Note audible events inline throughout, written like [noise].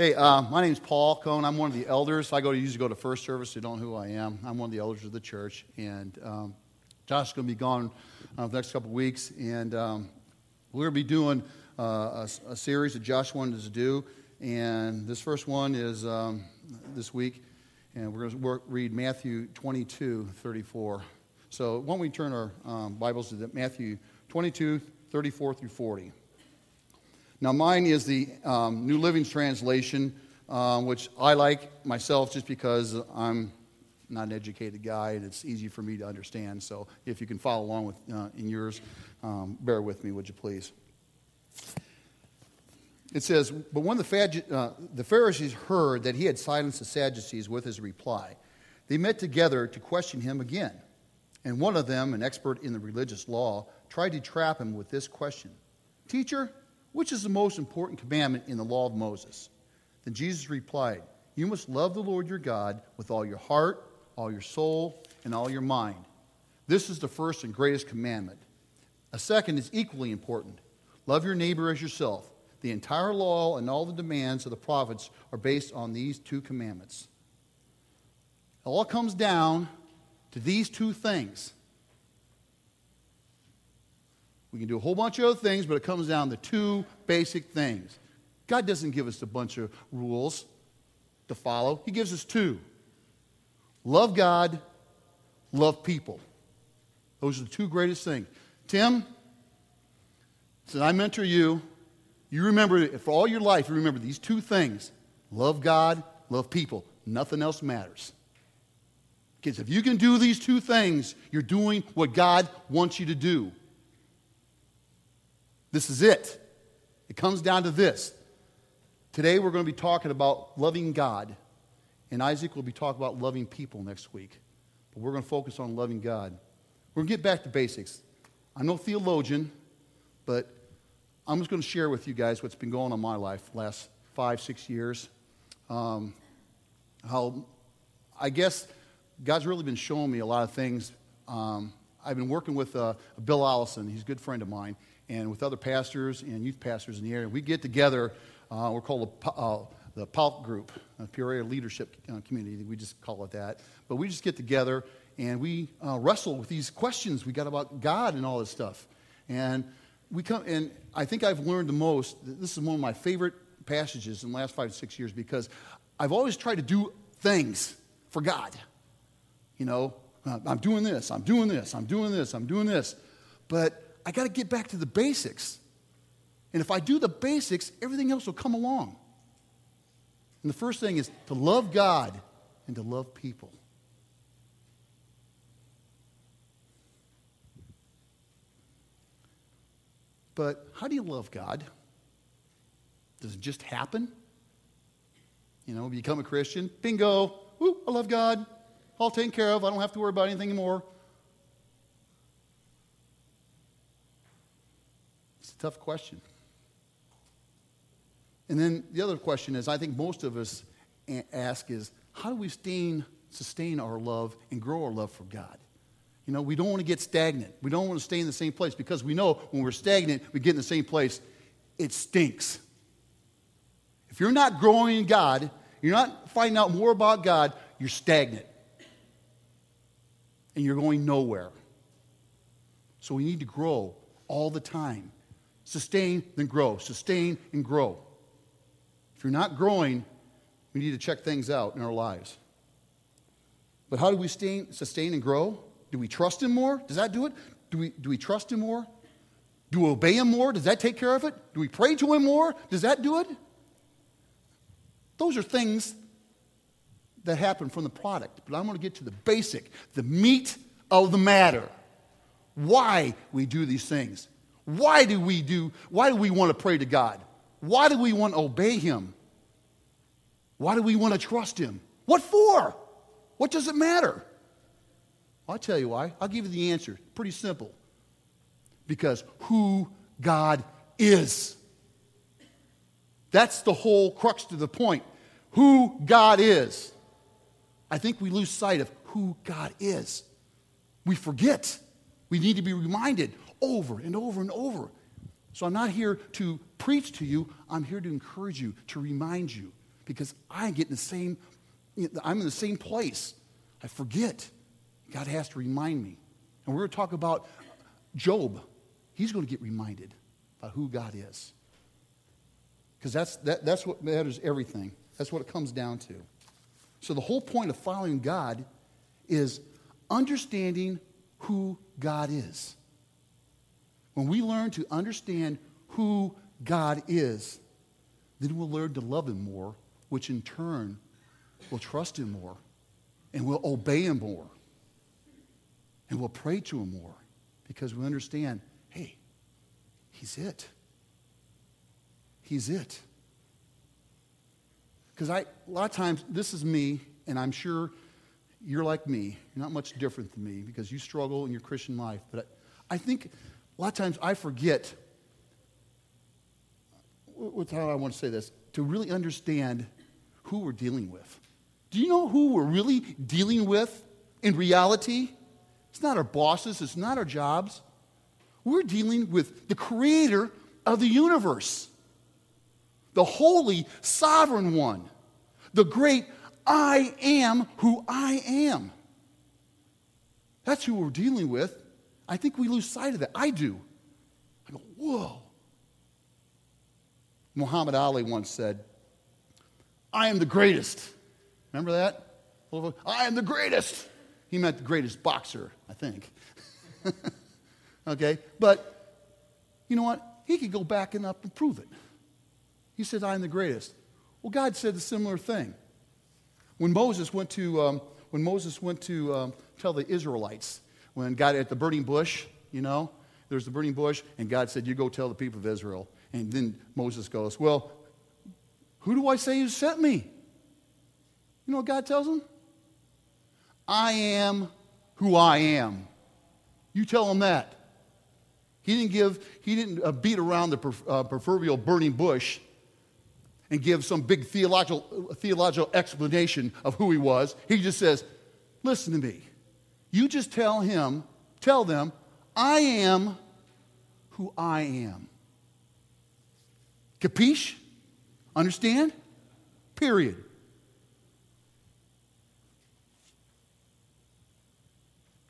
Hey, uh, my name's Paul Cohn. I'm one of the elders. I go to usually go to first service. You don't know who I am. I'm one of the elders of the church, and um, Josh is going to be gone uh, the next couple of weeks, and um, we're going to be doing uh, a, a, series that Josh wanted to do, and this first one is um, this week, and we're going to read Matthew 22, 34. So why don't we turn our um, Bibles to Matthew 22, 34 through 40. Now, mine is the um, New Living Translation, um, which I like myself just because I'm not an educated guy and it's easy for me to understand. So, if you can follow along with uh, in yours, um, bear with me, would you please? It says, But when the, Phag- uh, the Pharisees heard that he had silenced the Sadducees with his reply, they met together to question him again. And one of them, an expert in the religious law, tried to trap him with this question Teacher, which is the most important commandment in the law of Moses? Then Jesus replied, You must love the Lord your God with all your heart, all your soul, and all your mind. This is the first and greatest commandment. A second is equally important love your neighbor as yourself. The entire law and all the demands of the prophets are based on these two commandments. It all comes down to these two things we can do a whole bunch of other things, but it comes down to two basic things. God doesn't give us a bunch of rules to follow, He gives us two love God, love people. Those are the two greatest things. Tim, since I mentor you, you remember, for all your life, you remember these two things love God, love people. Nothing else matters. Because if you can do these two things, you're doing what God wants you to do. This is it. It comes down to this. Today we're going to be talking about loving God, and Isaac will be talking about loving people next week. But we're going to focus on loving God. We're going to get back to basics. I'm no theologian, but I'm just going to share with you guys what's been going on in my life last five, six years. Um, how I guess God's really been showing me a lot of things. Um, I've been working with uh, Bill Allison. He's a good friend of mine and with other pastors and youth pastors in the area. We get together, uh, we're called the, uh, the PALC group, Peoria Leadership uh, Community, we just call it that. But we just get together and we uh, wrestle with these questions we got about God and all this stuff. And we come, and I think I've learned the most. This is one of my favorite passages in the last five to six years because I've always tried to do things for God. You know, uh, I'm doing this, I'm doing this, I'm doing this, I'm doing this. But I got to get back to the basics. And if I do the basics, everything else will come along. And the first thing is to love God and to love people. But how do you love God? Does it just happen? You know, become a Christian, bingo, Ooh, I love God, all taken care of, I don't have to worry about anything anymore. Tough question. And then the other question is I think most of us ask is how do we sustain, sustain our love and grow our love for God? You know, we don't want to get stagnant. We don't want to stay in the same place because we know when we're stagnant, we get in the same place, it stinks. If you're not growing in God, you're not finding out more about God, you're stagnant. And you're going nowhere. So we need to grow all the time. Sustain, then grow. Sustain and grow. If you're not growing, we need to check things out in our lives. But how do we sustain, sustain and grow? Do we trust Him more? Does that do it? Do we, do we trust Him more? Do we obey Him more? Does that take care of it? Do we pray to Him more? Does that do it? Those are things that happen from the product. But I'm going to get to the basic, the meat of the matter. Why we do these things. Why do we do, why do we want to pray to God? Why do we want to obey Him? Why do we want to trust Him? What for? What does it matter? I'll tell you why. I'll give you the answer. Pretty simple. Because who God is. That's the whole crux to the point. Who God is. I think we lose sight of who God is. We forget. We need to be reminded over and over and over. So I'm not here to preach to you, I'm here to encourage you, to remind you. because I get in the same, I'm in the same place. I forget. God has to remind me. And we're going to talk about Job. He's going to get reminded about who God is. Because that's, that, that's what matters everything. That's what it comes down to. So the whole point of following God is understanding who God is. When we learn to understand who God is, then we'll learn to love Him more, which in turn will trust Him more and we'll obey Him more and we'll pray to Him more because we understand hey, He's it. He's it. Because I, a lot of times, this is me, and I'm sure you're like me. You're not much different than me because you struggle in your Christian life. But I, I think a lot of times I forget, what's how I want to say this, to really understand who we're dealing with. Do you know who we're really dealing with in reality? It's not our bosses, it's not our jobs. We're dealing with the creator of the universe, the holy, sovereign one, the great I am who I am. That's who we're dealing with. I think we lose sight of that. I do. I go, whoa. Muhammad Ali once said, I am the greatest. Remember that? I am the greatest. He meant the greatest boxer, I think. [laughs] okay? But you know what? He could go back and up and prove it. He said, I am the greatest. Well, God said a similar thing. When Moses went to, um, when Moses went to um, tell the Israelites, when God at the burning bush, you know, there's the burning bush, and God said, You go tell the people of Israel. And then Moses goes, Well, who do I say you sent me? You know what God tells him? I am who I am. You tell him that. He didn't give, he didn't uh, beat around the uh, proverbial burning bush and give some big theological, theological explanation of who he was. He just says, Listen to me. You just tell him, tell them, I am who I am. Capiche? Understand? Period.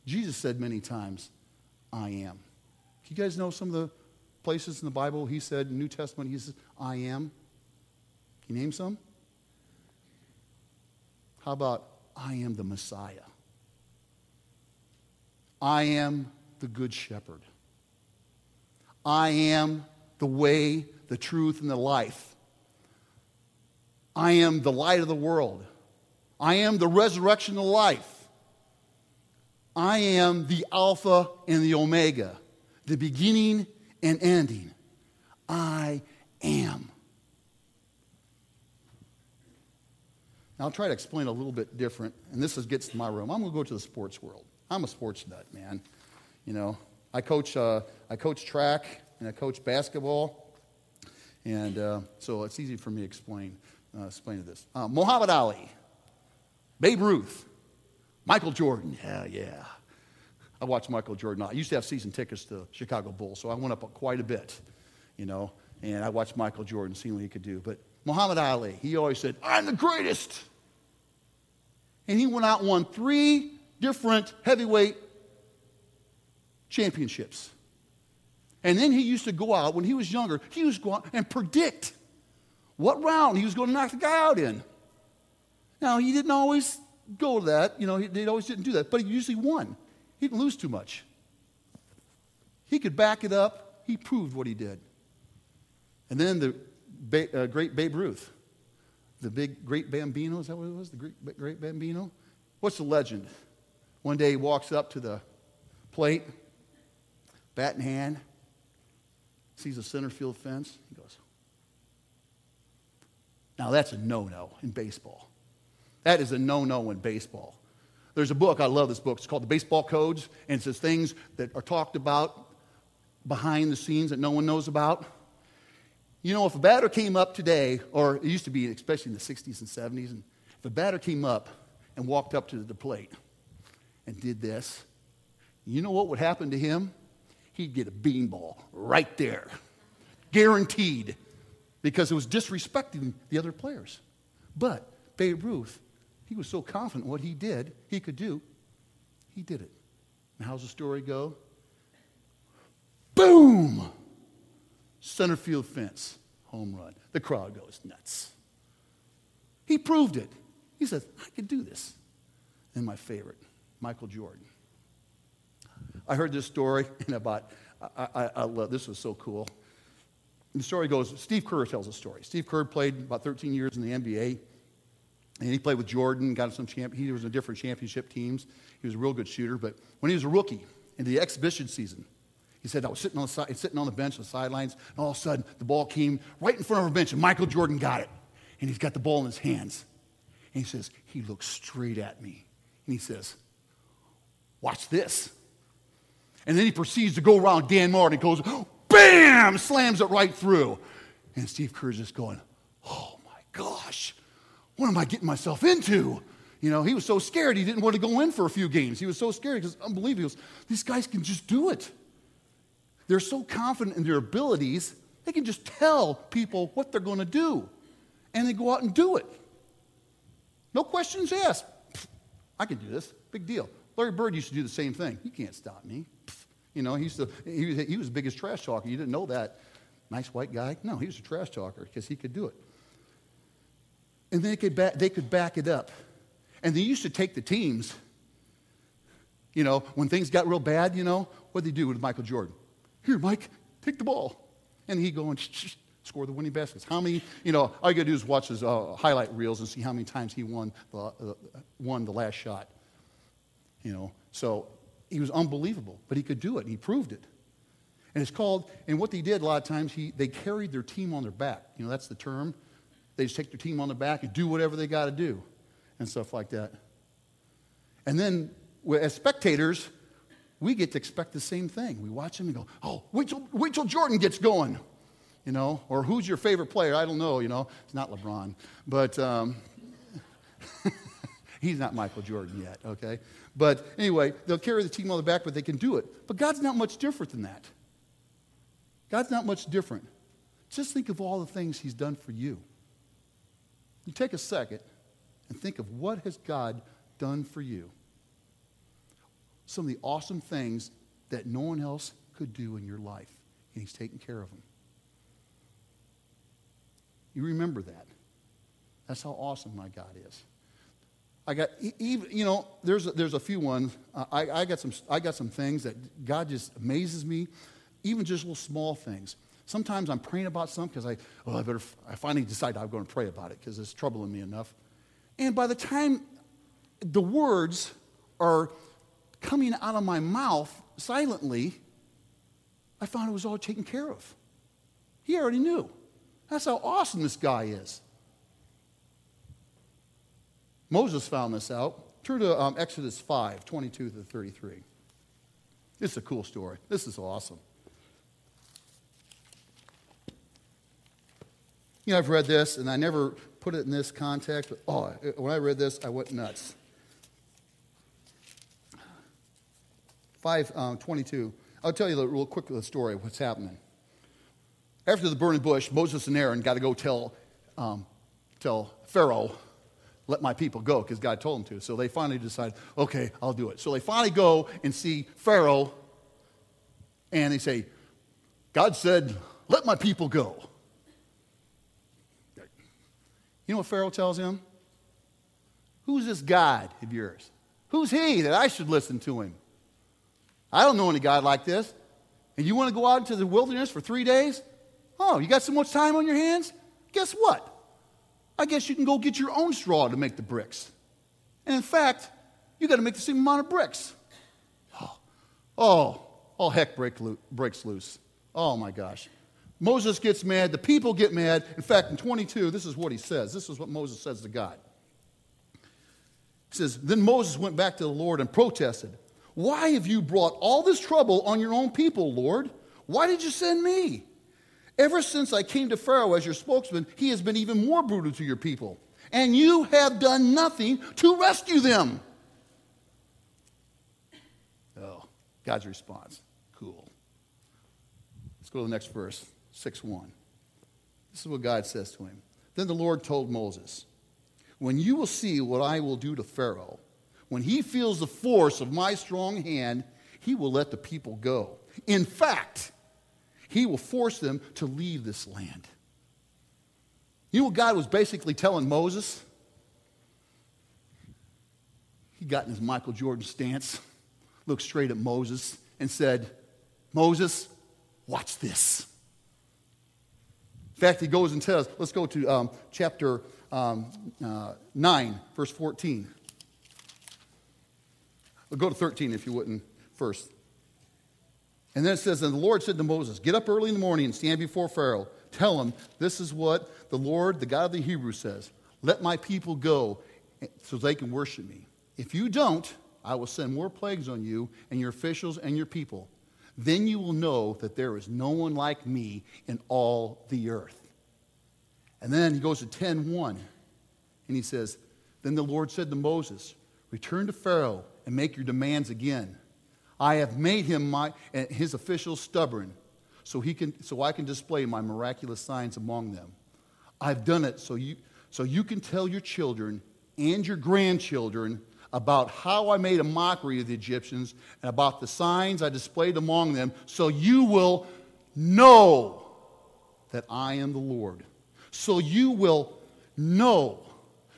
Jesus said many times, I am. You guys know some of the places in the Bible he said, New Testament, he says, I am? Can you name some? How about, I am the Messiah? I am the Good Shepherd. I am the way, the truth, and the life. I am the light of the world. I am the resurrection of life. I am the Alpha and the Omega, the beginning and ending. I am. Now, I'll try to explain a little bit different, and this is, gets to my room. I'm going to go to the sports world. I'm a sports nut, man. You know, I coach, uh, I coach track and I coach basketball, and uh, so it's easy for me to explain, uh, explain this. Uh, Muhammad Ali, Babe Ruth, Michael Jordan, yeah, yeah. I watched Michael Jordan. I used to have season tickets to Chicago Bulls, so I went up quite a bit, you know, and I watched Michael Jordan, seeing what he could do. But Muhammad Ali, he always said, I'm the greatest. And he went out and won three different heavyweight championships. And then he used to go out, when he was younger, he used to go out and predict what round he was going to knock the guy out in. Now, he didn't always go to that. You know, he, he always didn't do that, but he usually won. He didn't lose too much. He could back it up. He proved what he did. And then the ba- uh, great Babe Ruth, the big great Bambino, is that what it was? The great, great Bambino? What's the legend? One day he walks up to the plate, bat in hand, sees a center field fence. He goes, Now that's a no no in baseball. That is a no no in baseball. There's a book, I love this book. It's called The Baseball Codes, and it says things that are talked about behind the scenes that no one knows about. You know, if a batter came up today, or it used to be, especially in the 60s and 70s, and if a batter came up and walked up to the plate and did this, you know what would happen to him? He'd get a beanball right there. Guaranteed. Because it was disrespecting the other players. But Babe Ruth, he was so confident what he did, he could do, he did it. And how's the story go? Boom! Center field fence, home run. The crowd goes nuts. He proved it. He says, I can do this. And my favorite, Michael Jordan. I heard this story [laughs] and about, I, I, I love, this was so cool. The story goes, Steve Kerr tells a story. Steve Kerr played about 13 years in the NBA. And he played with Jordan, got some champ. He was in different championship teams. He was a real good shooter. But when he was a rookie in the exhibition season, he said, I was sitting on the, side, sitting on the bench on the sidelines, and all of a sudden the ball came right in front of our bench, and Michael Jordan got it. And he's got the ball in his hands. And he says, he looks straight at me. And he says, Watch this. And then he proceeds to go around Dan Martin goes, BAM! Slams it right through. And Steve Kerr's just going, Oh my gosh, what am I getting myself into? You know, he was so scared he didn't want to go in for a few games. He was so scared because unbelievable. These guys can just do it. They're so confident in their abilities, they can just tell people what they're going to do. And they go out and do it. No questions asked. I can do this. Big deal. Larry Bird used to do the same thing. You can't stop me. You know, he, used to, he, was, he was the biggest trash talker. You didn't know that. Nice white guy? No, he was a trash talker because he could do it. And they could, back, they could back it up. And they used to take the teams, you know, when things got real bad, you know, what did they do with Michael Jordan? Here, Mike, take the ball. And he'd go and score the winning baskets. How many, you know, all you got to do is watch his uh, highlight reels and see how many times he won the, uh, won the last shot. You know, so he was unbelievable, but he could do it, he proved it. And it's called, and what they did a lot of times, he, they carried their team on their back. You know, that's the term. They just take their team on their back and do whatever they got to do and stuff like that. And then, as spectators, we get to expect the same thing. We watch him and go, oh, wait till, wait till Jordan gets going. You know, or who's your favorite player? I don't know, you know. It's not LeBron. But um, [laughs] he's not Michael Jordan yet, okay? But anyway, they'll carry the team on the back, but they can do it. But God's not much different than that. God's not much different. Just think of all the things he's done for you. You take a second and think of what has God done for you some of the awesome things that no one else could do in your life, and He's taken care of them. You remember that. That's how awesome my God is. I got even you know there's a, there's a few ones uh, I, I got some I got some things that God just amazes me, even just little small things. Sometimes I'm praying about something because I oh I better I finally decide I'm going to pray about it because it's troubling me enough, and by the time the words are coming out of my mouth silently, I found it was all taken care of. He already knew. That's how awesome this guy is. Moses found this out. Turn to um, Exodus 5 22 to 33. This is a cool story. This is awesome. You know, I've read this, and I never put it in this context, but oh, when I read this, I went nuts. 522. Um, I'll tell you real quick the story of what's happening. After the burning bush, Moses and Aaron got to go tell, um, tell Pharaoh, let my people go, because God told them to. So they finally decide, okay, I'll do it. So they finally go and see Pharaoh, and they say, God said, let my people go. You know what Pharaoh tells him? Who's this God of yours? Who's he that I should listen to him? I don't know any God like this. And you want to go out into the wilderness for three days? Oh, you got so much time on your hands? Guess what? I guess you can go get your own straw to make the bricks. And in fact, you got to make the same amount of bricks. Oh, oh all heck break lo- breaks loose. Oh my gosh. Moses gets mad. The people get mad. In fact, in 22, this is what he says. This is what Moses says to God. He says, Then Moses went back to the Lord and protested. Why have you brought all this trouble on your own people, Lord? Why did you send me? Ever since I came to Pharaoh as your spokesman, he has been even more brutal to your people. And you have done nothing to rescue them. Oh, God's response. Cool. Let's go to the next verse, 6 1. This is what God says to him. Then the Lord told Moses, when you will see what I will do to Pharaoh, when he feels the force of my strong hand, he will let the people go. In fact, he will force them to leave this land. You know what God was basically telling Moses? He got in his Michael Jordan stance, looked straight at Moses, and said, Moses, watch this. In fact, he goes and tells, let's go to um, chapter um, uh, 9, verse 14. We'll go to 13 if you wouldn't first. And then it says, And the Lord said to Moses, Get up early in the morning and stand before Pharaoh. Tell him, This is what the Lord, the God of the Hebrews, says Let my people go so they can worship me. If you don't, I will send more plagues on you and your officials and your people. Then you will know that there is no one like me in all the earth. And then he goes to 10:1 and he says, Then the Lord said to Moses, Return to Pharaoh and make your demands again. I have made him my, eh, his officials stubborn so, he can, so I can display my miraculous signs among them. I've done it so you, so you can tell your children and your grandchildren about how I made a mockery of the Egyptians and about the signs I displayed among them, so you will know that I am the Lord. So you will know.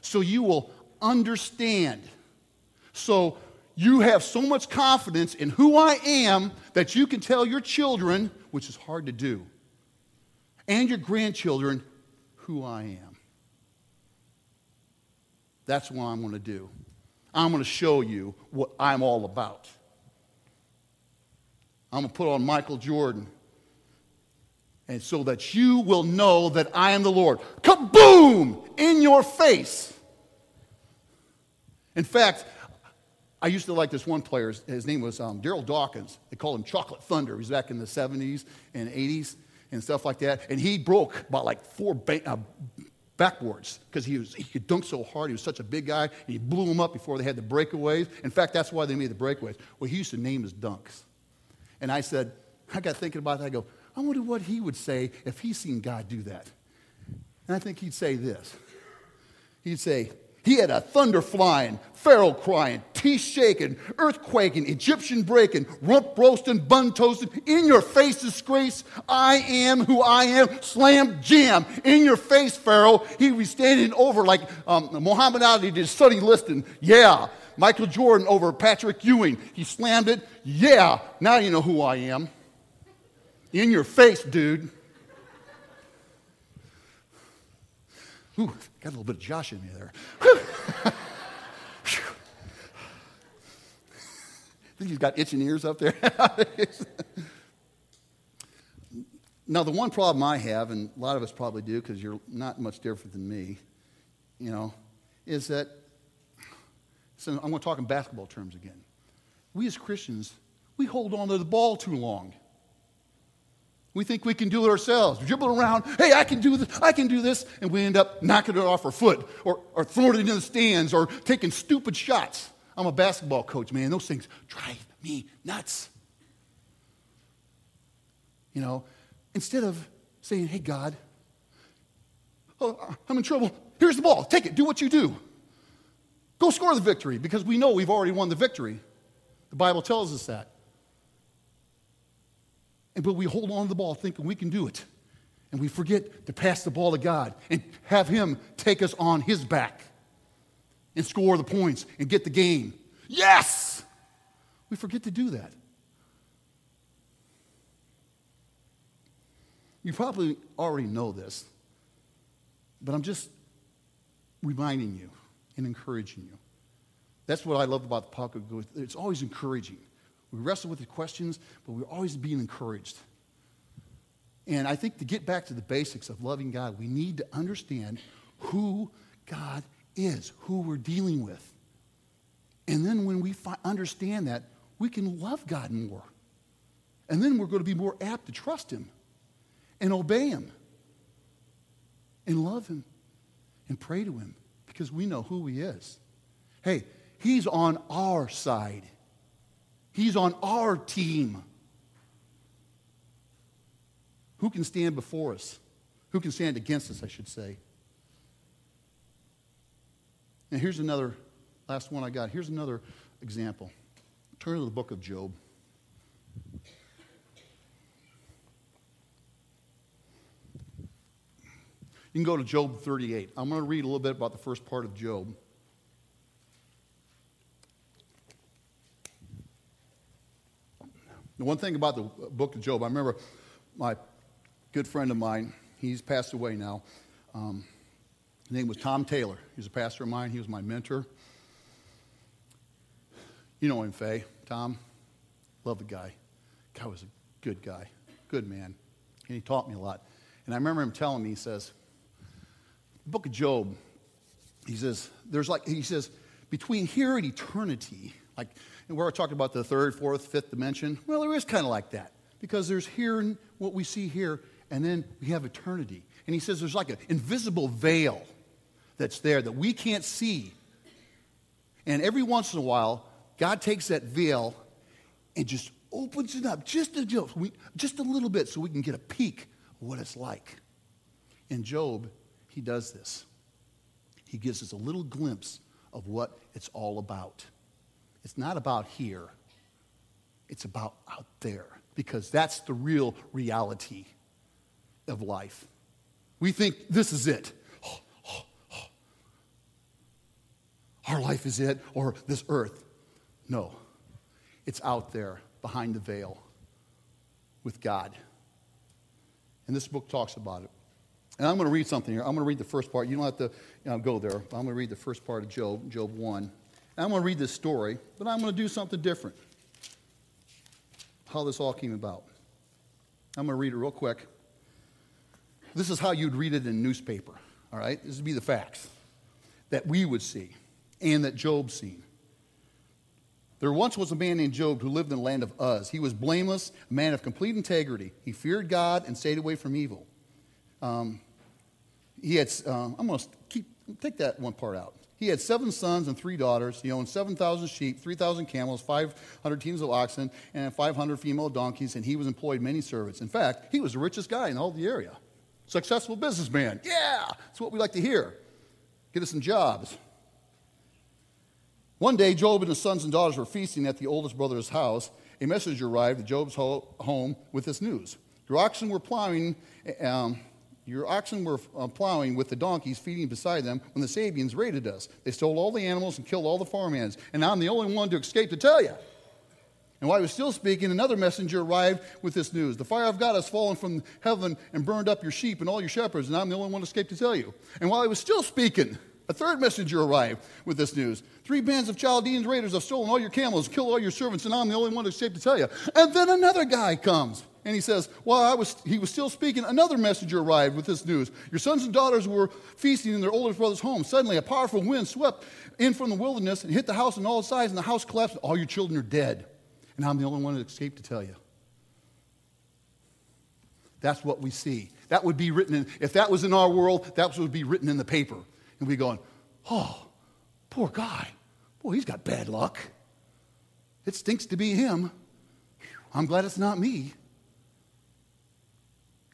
So you will understand. So you have so much confidence in who I am that you can tell your children, which is hard to do, and your grandchildren who I am. That's what I'm going to do. I'm going to show you what I'm all about. I'm going to put on Michael Jordan. And so that you will know that I am the Lord. Kaboom! In your face. In fact, I used to like this one player. His name was um, Darryl Dawkins. They called him Chocolate Thunder. He was back in the 70s and 80s and stuff like that. And he broke about like four ba- uh, backboards because he, was, he could dunk so hard. He was such a big guy. And he blew them up before they had the breakaways. In fact, that's why they made the breakaways. Well, he used to name his dunks. And I said, I got thinking about that. I go, I wonder what he would say if he seen God do that. And I think he'd say this. He'd say, he had a thunder flying, Pharaoh crying, teeth shaking, earthquaking, Egyptian breaking, rump roasting, bun toasting, in your face disgrace. I am who I am, slam jam, in your face, Pharaoh. He was standing over like um, Muhammad Ali did Sonny Liston. Yeah. Michael Jordan over Patrick Ewing. He slammed it. Yeah. Now you know who I am. In your face, dude. Ooh, got a little bit of Josh in me there. [laughs] think he's got itching ears up there. [laughs] now, the one problem I have, and a lot of us probably do because you're not much different than me, you know, is that, so I'm going to talk in basketball terms again. We as Christians, we hold on to the ball too long. We think we can do it ourselves. Dribble around, hey, I can do this, I can do this, and we end up knocking it off our foot or, or throwing it into the stands or taking stupid shots. I'm a basketball coach, man. Those things drive me nuts. You know, instead of saying, hey, God, oh, I'm in trouble. Here's the ball. Take it. Do what you do. Go score the victory because we know we've already won the victory. The Bible tells us that. And, but we hold on to the ball thinking we can do it. And we forget to pass the ball to God and have Him take us on His back and score the points and get the game. Yes! We forget to do that. You probably already know this, but I'm just reminding you and encouraging you. That's what I love about the pocket. It's always encouraging. We wrestle with the questions, but we're always being encouraged. And I think to get back to the basics of loving God, we need to understand who God is, who we're dealing with. And then when we fi- understand that, we can love God more. And then we're going to be more apt to trust Him and obey Him and love Him and pray to Him because we know who He is. Hey, He's on our side. He's on our team. Who can stand before us? Who can stand against us, I should say? And here's another, last one I got. Here's another example. Turn to the book of Job. You can go to Job 38. I'm going to read a little bit about the first part of Job. The one thing about the book of Job, I remember my good friend of mine, he's passed away now. Um, his name was Tom Taylor. He was a pastor of mine, he was my mentor. You know him, Faye. Tom, love the guy. Guy was a good guy, good man. And he taught me a lot. And I remember him telling me, he says, the book of Job, he says, there's like, he says, between here and eternity, like, and we're talking about the third, fourth, fifth dimension. Well, there is kind of like that because there's here and what we see here, and then we have eternity. And he says there's like an invisible veil that's there that we can't see. And every once in a while, God takes that veil and just opens it up just a, just a little bit so we can get a peek of what it's like. In Job, he does this. He gives us a little glimpse of what it's all about. It's not about here, it's about out there, because that's the real reality of life. We think this is it. Our life is it, or this earth. No, it's out there behind the veil with God. And this book talks about it. And I'm going to read something here. I'm going to read the first part. You don't have to you know, go there. I'm going to read the first part of Job, Job 1. And I'm going to read this story, but I'm going to do something different. How this all came about. I'm going to read it real quick. This is how you'd read it in a newspaper, all right? This would be the facts that we would see and that Job seen. There once was a man named Job who lived in the land of Uz. He was blameless, a man of complete integrity. He feared God and stayed away from evil. Um, he had, um, I'm going to keep, take that one part out. He had seven sons and three daughters. He owned 7,000 sheep, 3,000 camels, 500 teams of oxen, and 500 female donkeys, and he was employed many servants. In fact, he was the richest guy in all the area. Successful businessman. Yeah, that's what we like to hear. Get us some jobs. One day, Job and his sons and daughters were feasting at the oldest brother's house. A messenger arrived at Job's home with this news. Your oxen were plowing, um, your oxen were uh, plowing with the donkeys feeding beside them when the Sabeans raided us. They stole all the animals and killed all the farmhands, and I'm the only one to escape to tell you. And while he was still speaking, another messenger arrived with this news The fire of God has fallen from heaven and burned up your sheep and all your shepherds, and I'm the only one to escape to tell you. And while he was still speaking, a third messenger arrived with this news. Three bands of Chaldeans raiders have stolen all your camels, killed all your servants, and I'm the only one escaped to tell you. And then another guy comes. And he says, While I was, he was still speaking, another messenger arrived with this news. Your sons and daughters were feasting in their oldest brother's home. Suddenly, a powerful wind swept in from the wilderness and hit the house on all sides, and the house collapsed, and all your children are dead. And I'm the only one that escaped to tell you. That's what we see. That would be written in, if that was in our world, that would be written in the paper and we going, oh, poor guy. Boy, he's got bad luck. It stinks to be him. I'm glad it's not me.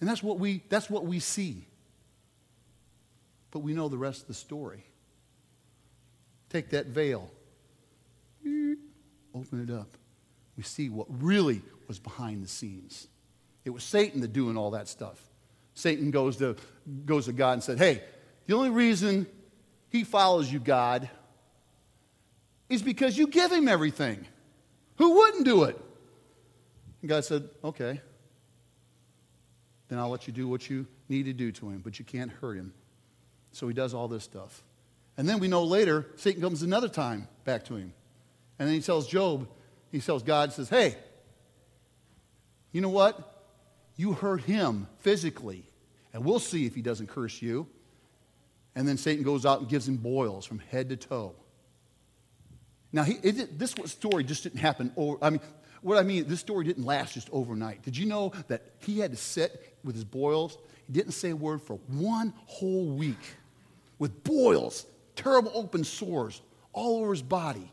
And that's what we, that's what we see. But we know the rest of the story. Take that veil, open it up. We see what really was behind the scenes. It was Satan that doing all that stuff. Satan goes to, goes to God and said, Hey, the only reason he follows you, God, is because you give him everything. Who wouldn't do it? And God said, Okay. Then I'll let you do what you need to do to him, but you can't hurt him. So he does all this stuff. And then we know later, Satan comes another time back to him. And then he tells Job, he tells God, says, Hey, you know what? You hurt him physically, and we'll see if he doesn't curse you. And then Satan goes out and gives him boils from head to toe. Now, he, it, this story just didn't happen. Over, I mean, what I mean, this story didn't last just overnight. Did you know that he had to sit with his boils? He didn't say a word for one whole week with boils, terrible open sores all over his body.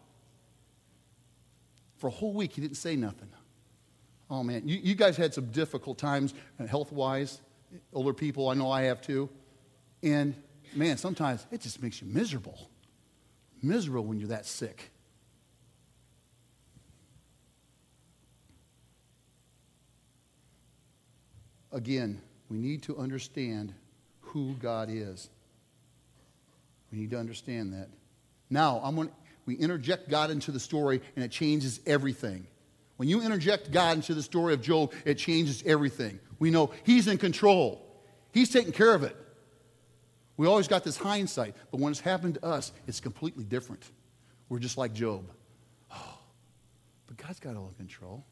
For a whole week, he didn't say nothing. Oh, man. You, you guys had some difficult times uh, health wise. Older people, I know I have too. And man, sometimes it just makes you miserable. miserable when you're that sick. Again, we need to understand who God is. We need to understand that. Now, I'm going we interject God into the story and it changes everything. When you interject God into the story of Job, it changes everything. We know He's in control, He's taking care of it. We always got this hindsight, but when it's happened to us, it's completely different. We're just like Job. Oh, [gasps] but God's got all control.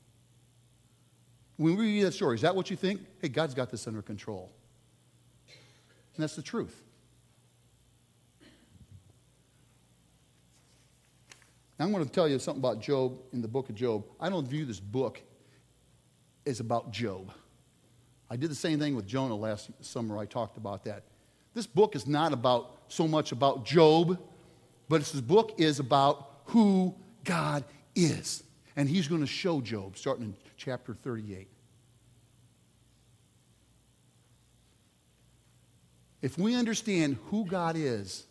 When we read that story, is that what you think? Hey, God's got this under control. And that's the truth. Now, I'm going to tell you something about Job in the book of Job. I don't view this book as about Job. I did the same thing with Jonah last summer. I talked about that. This book is not about so much about Job, but this book is about who God is. And he's going to show Job starting in chapter 38. If we understand who God is,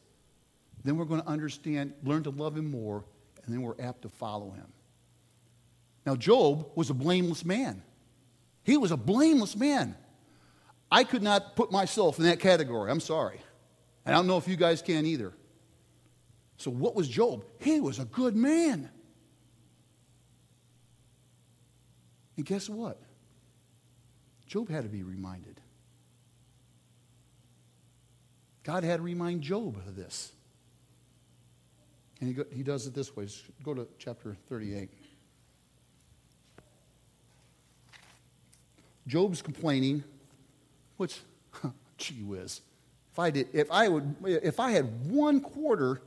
then we're going to understand, learn to love him more, and then we're apt to follow him. Now, Job was a blameless man. He was a blameless man. I could not put myself in that category. I'm sorry. And I don't know if you guys can either. So, what was Job? He was a good man. And guess what? Job had to be reminded. God had to remind Job of this. And he, go, he does it this way. Go to chapter 38. Job's complaining which, [laughs] gee whiz, if I did, if I would, if I had one quarter,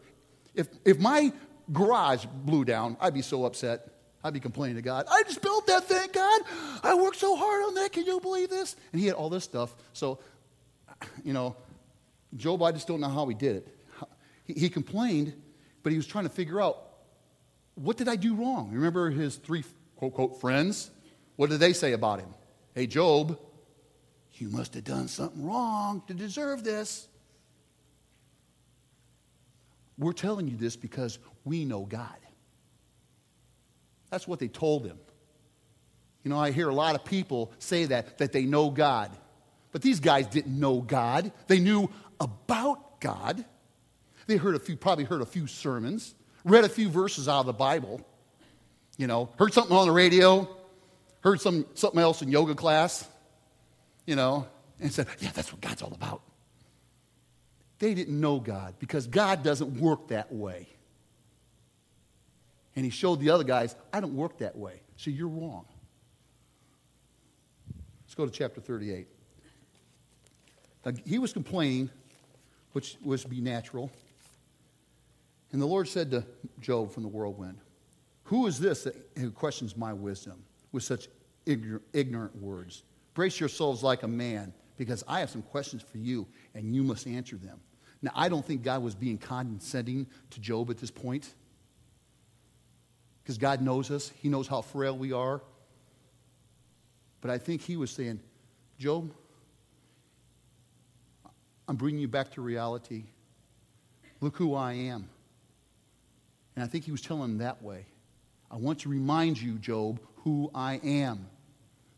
if if my garage blew down, I'd be so upset. I'd be complaining to God. I just built that thing, God. I worked so hard on that. Can you believe this? And he had all this stuff. So, [sighs] you know, Job, I just don't know how he did it. He, he complained, but he was trying to figure out what did I do wrong? Remember his three quote, quote, friends? What did they say about him? Hey, Job, you must have done something wrong to deserve this. We're telling you this because we know God. That's what they told him. You know, I hear a lot of people say that, that they know God. But these guys didn't know God. They knew about God. They heard a few, probably heard a few sermons, read a few verses out of the Bible. You know, heard something on the radio, heard some, something else in yoga class you know, and said, Yeah, that's what God's all about. They didn't know God because God doesn't work that way. And he showed the other guys, I don't work that way. So you're wrong. Let's go to chapter 38. Now, he was complaining, which was be natural. And the Lord said to Job from the whirlwind, Who is this that, who questions my wisdom with such ignorant words? Brace yourselves like a man, because I have some questions for you, and you must answer them. Now, I don't think God was being condescending to Job at this point, because God knows us, He knows how frail we are. But I think He was saying, Job, I'm bringing you back to reality. Look who I am. And I think he was telling him that way. I want to remind you, Job, who I am.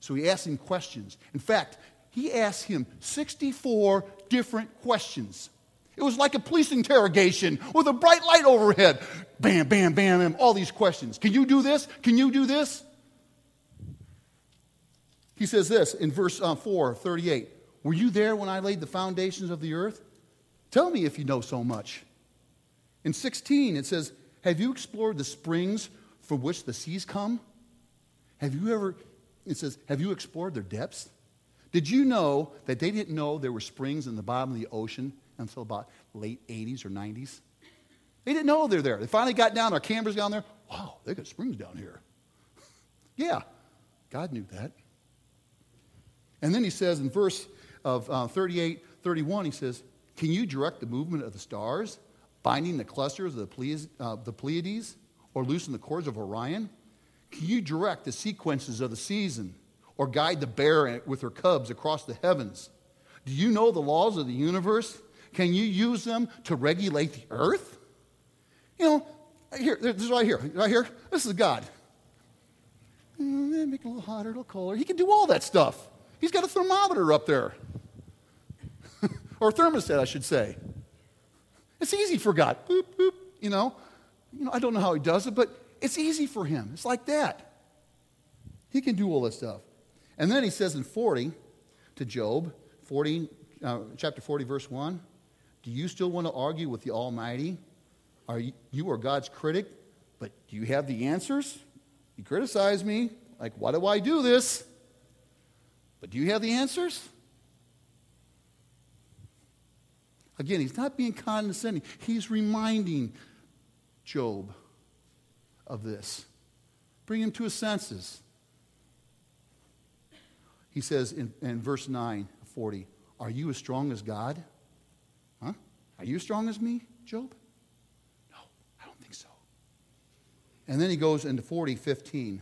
So he asked him questions. In fact, he asked him 64 different questions. It was like a police interrogation with a bright light overhead. Bam, bam, bam, bam, all these questions. Can you do this? Can you do this? He says this in verse uh, 4, 38. Were you there when I laid the foundations of the earth? Tell me if you know so much. In 16, it says, Have you explored the springs from which the seas come? Have you ever it says, Have you explored their depths? Did you know that they didn't know there were springs in the bottom of the ocean until about late 80s or 90s? They didn't know they're there. They finally got down, our cameras down there. Wow, they got springs down here. [laughs] yeah, God knew that. And then he says in verse of uh, 38, 31, he says, Can you direct the movement of the stars, binding the clusters of the, Pleiades, uh, the Pleiades or loosen the cords of Orion? Can you direct the sequences of the season or guide the bear with her cubs across the heavens? Do you know the laws of the universe? Can you use them to regulate the earth? You know, here, this is right here, right here. This is God. Mm, make it a little hotter, a little colder. He can do all that stuff. He's got a thermometer up there, [laughs] or thermostat, I should say. It's easy for God. Boop, boop, you know. You know, I don't know how he does it, but it's easy for him. It's like that. He can do all this stuff. And then he says in 40 to Job, 40, uh, chapter 40, verse 1, do you still want to argue with the Almighty? Are you, you are God's critic, but do you have the answers? You criticize me, like, why do I do this? But do you have the answers? Again, he's not being condescending. He's reminding Job of this. Bring him to his senses. He says in, in verse 9, 40, Are you as strong as God? Huh? Are you as strong as me, Job? No, I don't think so. And then he goes into 40, 15.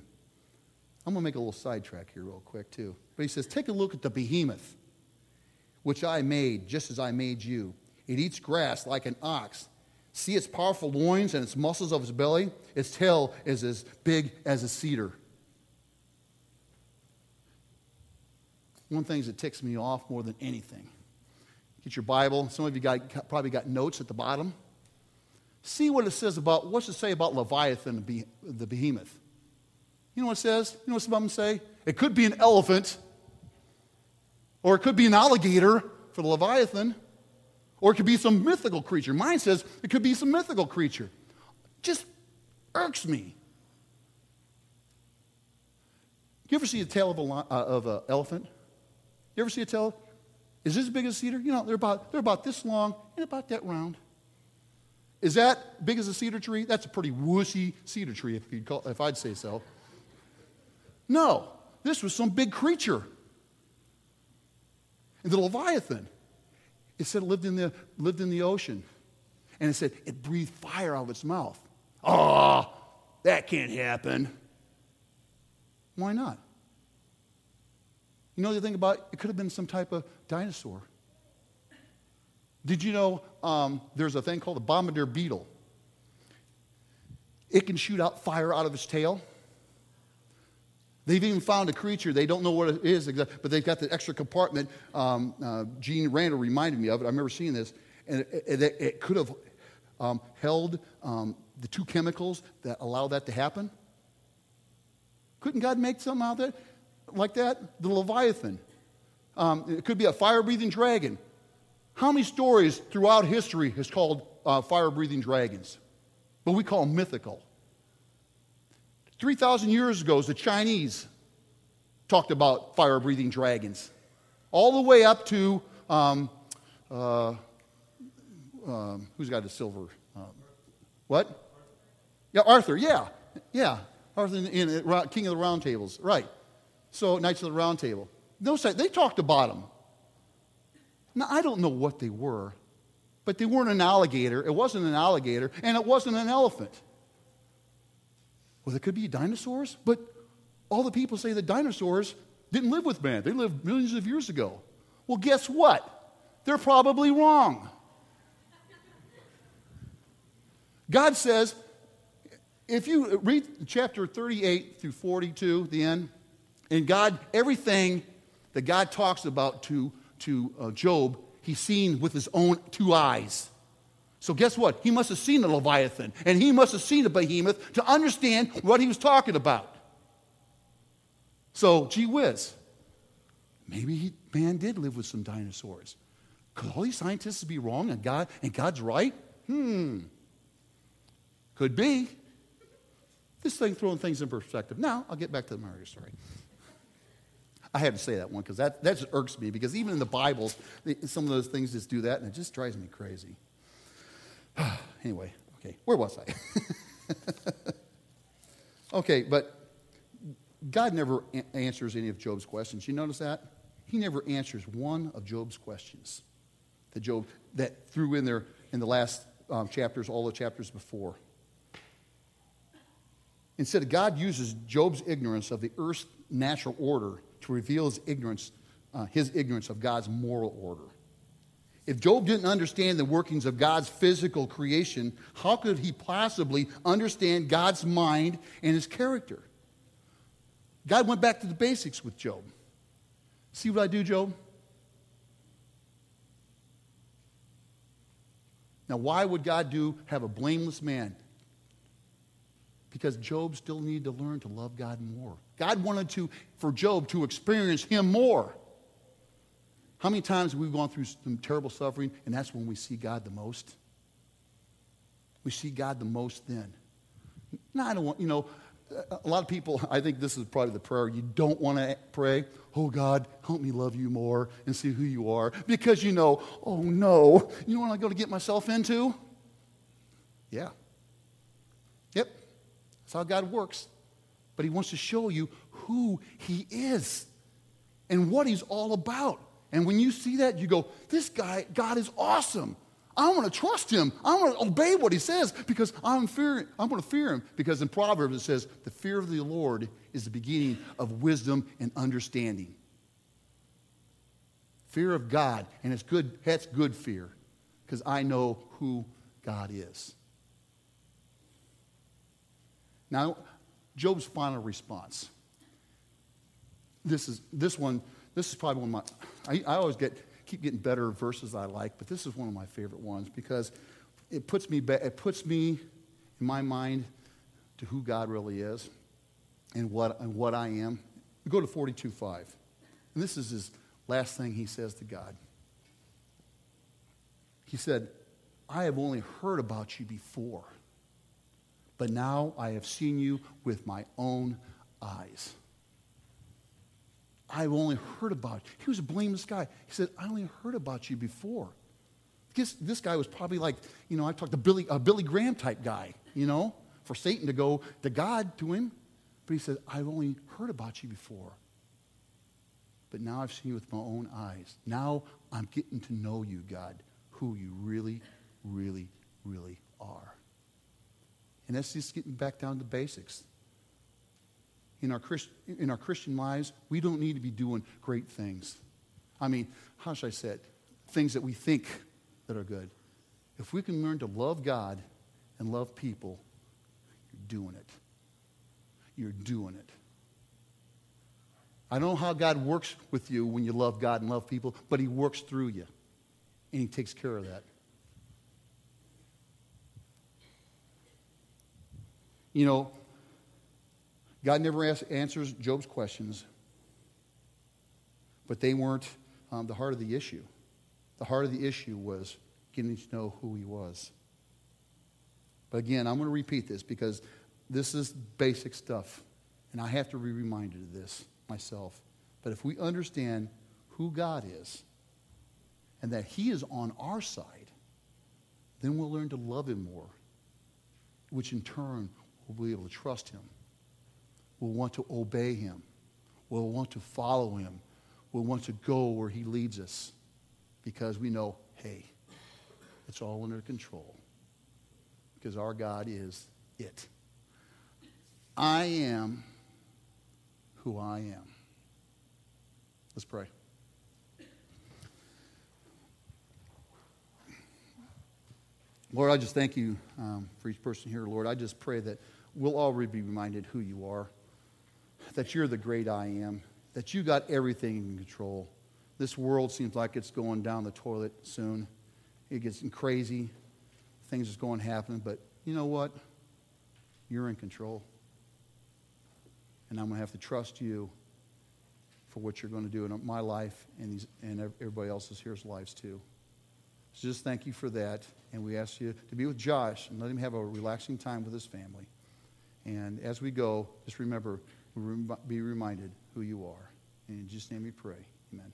I'm going to make a little sidetrack here, real quick, too. But he says, Take a look at the behemoth, which I made just as I made you. It eats grass like an ox. See its powerful loins and its muscles of its belly? Its tail is as big as a cedar. One of the things that ticks me off more than anything. Get your Bible. Some of you got, probably got notes at the bottom. See what it says about, what's it say about Leviathan, the behemoth? You know what it says? You know what some of them say? It could be an elephant, or it could be an alligator for the Leviathan. Or it could be some mythical creature. Mine says it could be some mythical creature. Just irks me. You ever see a tail of an uh, of a elephant? You ever see a tail? Is this as big as a cedar? You know, they're about, they're about this long and about that round. Is that big as a cedar tree? That's a pretty wooshy cedar tree, if, you'd call, if I'd say so. No, this was some big creature. And the Leviathan, it said it lived in the, lived in the ocean. And it said it breathed fire out of its mouth. Oh, that can't happen. Why not? You know the thing about it could have been some type of dinosaur. Did you know um, there's a thing called the bombardier beetle? It can shoot out fire out of its tail. They've even found a creature, they don't know what it is, but they've got the extra compartment. Um, uh, Gene Randall reminded me of it. I remember seeing this. And it, it, it could have um, held um, the two chemicals that allow that to happen. Couldn't God make something out there like that? The Leviathan. Um, it could be a fire breathing dragon. How many stories throughout history has called uh, fire breathing dragons? But we call them mythical. 3,000 years ago, the Chinese talked about fire breathing dragons, all the way up to um, uh, um, who's got a silver? Uh, what? Yeah, Arthur, yeah. Yeah. Arthur in, in, in, King of the Round Tables, right. So, Knights of the Round Table. No, they talked about them. Now, I don't know what they were, but they weren't an alligator. It wasn't an alligator, and it wasn't an elephant. Well, there could be dinosaurs, but all the people say that dinosaurs didn't live with man. They lived millions of years ago. Well, guess what? They're probably wrong. God says, if you read chapter 38 through 42, the end, and God, everything that God talks about to, to uh, Job, he's seen with his own two eyes. So, guess what? He must have seen a Leviathan and he must have seen a behemoth to understand what he was talking about. So, gee whiz, maybe he, man did live with some dinosaurs. Could all these scientists be wrong and, God, and God's right? Hmm. Could be. This thing throwing things in perspective. Now, I'll get back to the Mario story. I had to say that one because that, that just irks me because even in the Bibles, some of those things just do that and it just drives me crazy. [sighs] anyway, okay, where was I? [laughs] okay, but God never a- answers any of Job's questions. You notice that? He never answers one of Job's questions that Job that threw in there in the last um, chapters, all the chapters before. Instead, God uses Job's ignorance of the earth's natural order to reveal his ignorance, uh, his ignorance of God's moral order. If Job didn't understand the workings of God's physical creation, how could he possibly understand God's mind and his character? God went back to the basics with Job. See what I do, Job? Now, why would God do have a blameless man? Because Job still needed to learn to love God more. God wanted to, for Job to experience him more. How many times have we gone through some terrible suffering, and that's when we see God the most? We see God the most then. Now, I don't want, you know, a lot of people, I think this is probably the prayer you don't want to pray. Oh, God, help me love you more and see who you are. Because you know, oh no, you know what I'm going to get myself into? Yeah. Yep. That's how God works. But He wants to show you who He is and what He's all about. And when you see that, you go, this guy, God is awesome. I want to trust him. I want to obey what he says because I'm fearing, I'm going to fear him. Because in Proverbs it says, the fear of the Lord is the beginning of wisdom and understanding. Fear of God, and it's good, that's good fear, because I know who God is. Now, Job's final response. This is this one, this is probably one of my I, I always get keep getting better verses I like, but this is one of my favorite ones because it puts me, it puts me in my mind to who God really is and what, and what I am. We go to 42.5. And this is his last thing he says to God. He said, I have only heard about you before, but now I have seen you with my own eyes. I've only heard about you. He was a blameless guy. He said, I only heard about you before. This, this guy was probably like, you know, I talked to Billy, a Billy Graham type guy, you know, for Satan to go to God to him. But he said, I've only heard about you before. But now I've seen you with my own eyes. Now I'm getting to know you, God, who you really, really, really are. And that's just getting back down to basics in our, Christ, in our Christian lives, we don't need to be doing great things. I mean, how should I say it? Things that we think that are good. If we can learn to love God and love people, you're doing it. You're doing it. I don't know how God works with you when you love God and love people, but He works through you. And He takes care of that. You know, God never answers Job's questions, but they weren't um, the heart of the issue. The heart of the issue was getting to know who he was. But again, I'm going to repeat this because this is basic stuff, and I have to be reminded of this myself. But if we understand who God is and that he is on our side, then we'll learn to love him more, which in turn we'll be able to trust him will want to obey him, will want to follow him, will want to go where he leads us because we know, hey, it's all under control because our God is it. I am who I am. Let's pray. Lord, I just thank you um, for each person here, Lord. I just pray that we'll all be reminded who you are that you're the great I am, that you got everything in control. This world seems like it's going down the toilet soon. It gets crazy. Things are going to happen, but you know what? You're in control. And I'm going to have to trust you for what you're going to do in my life and, these, and everybody else's here's lives too. So just thank you for that. And we ask you to be with Josh and let him have a relaxing time with his family. And as we go, just remember, be reminded who you are. And in Jesus' name we pray. Amen.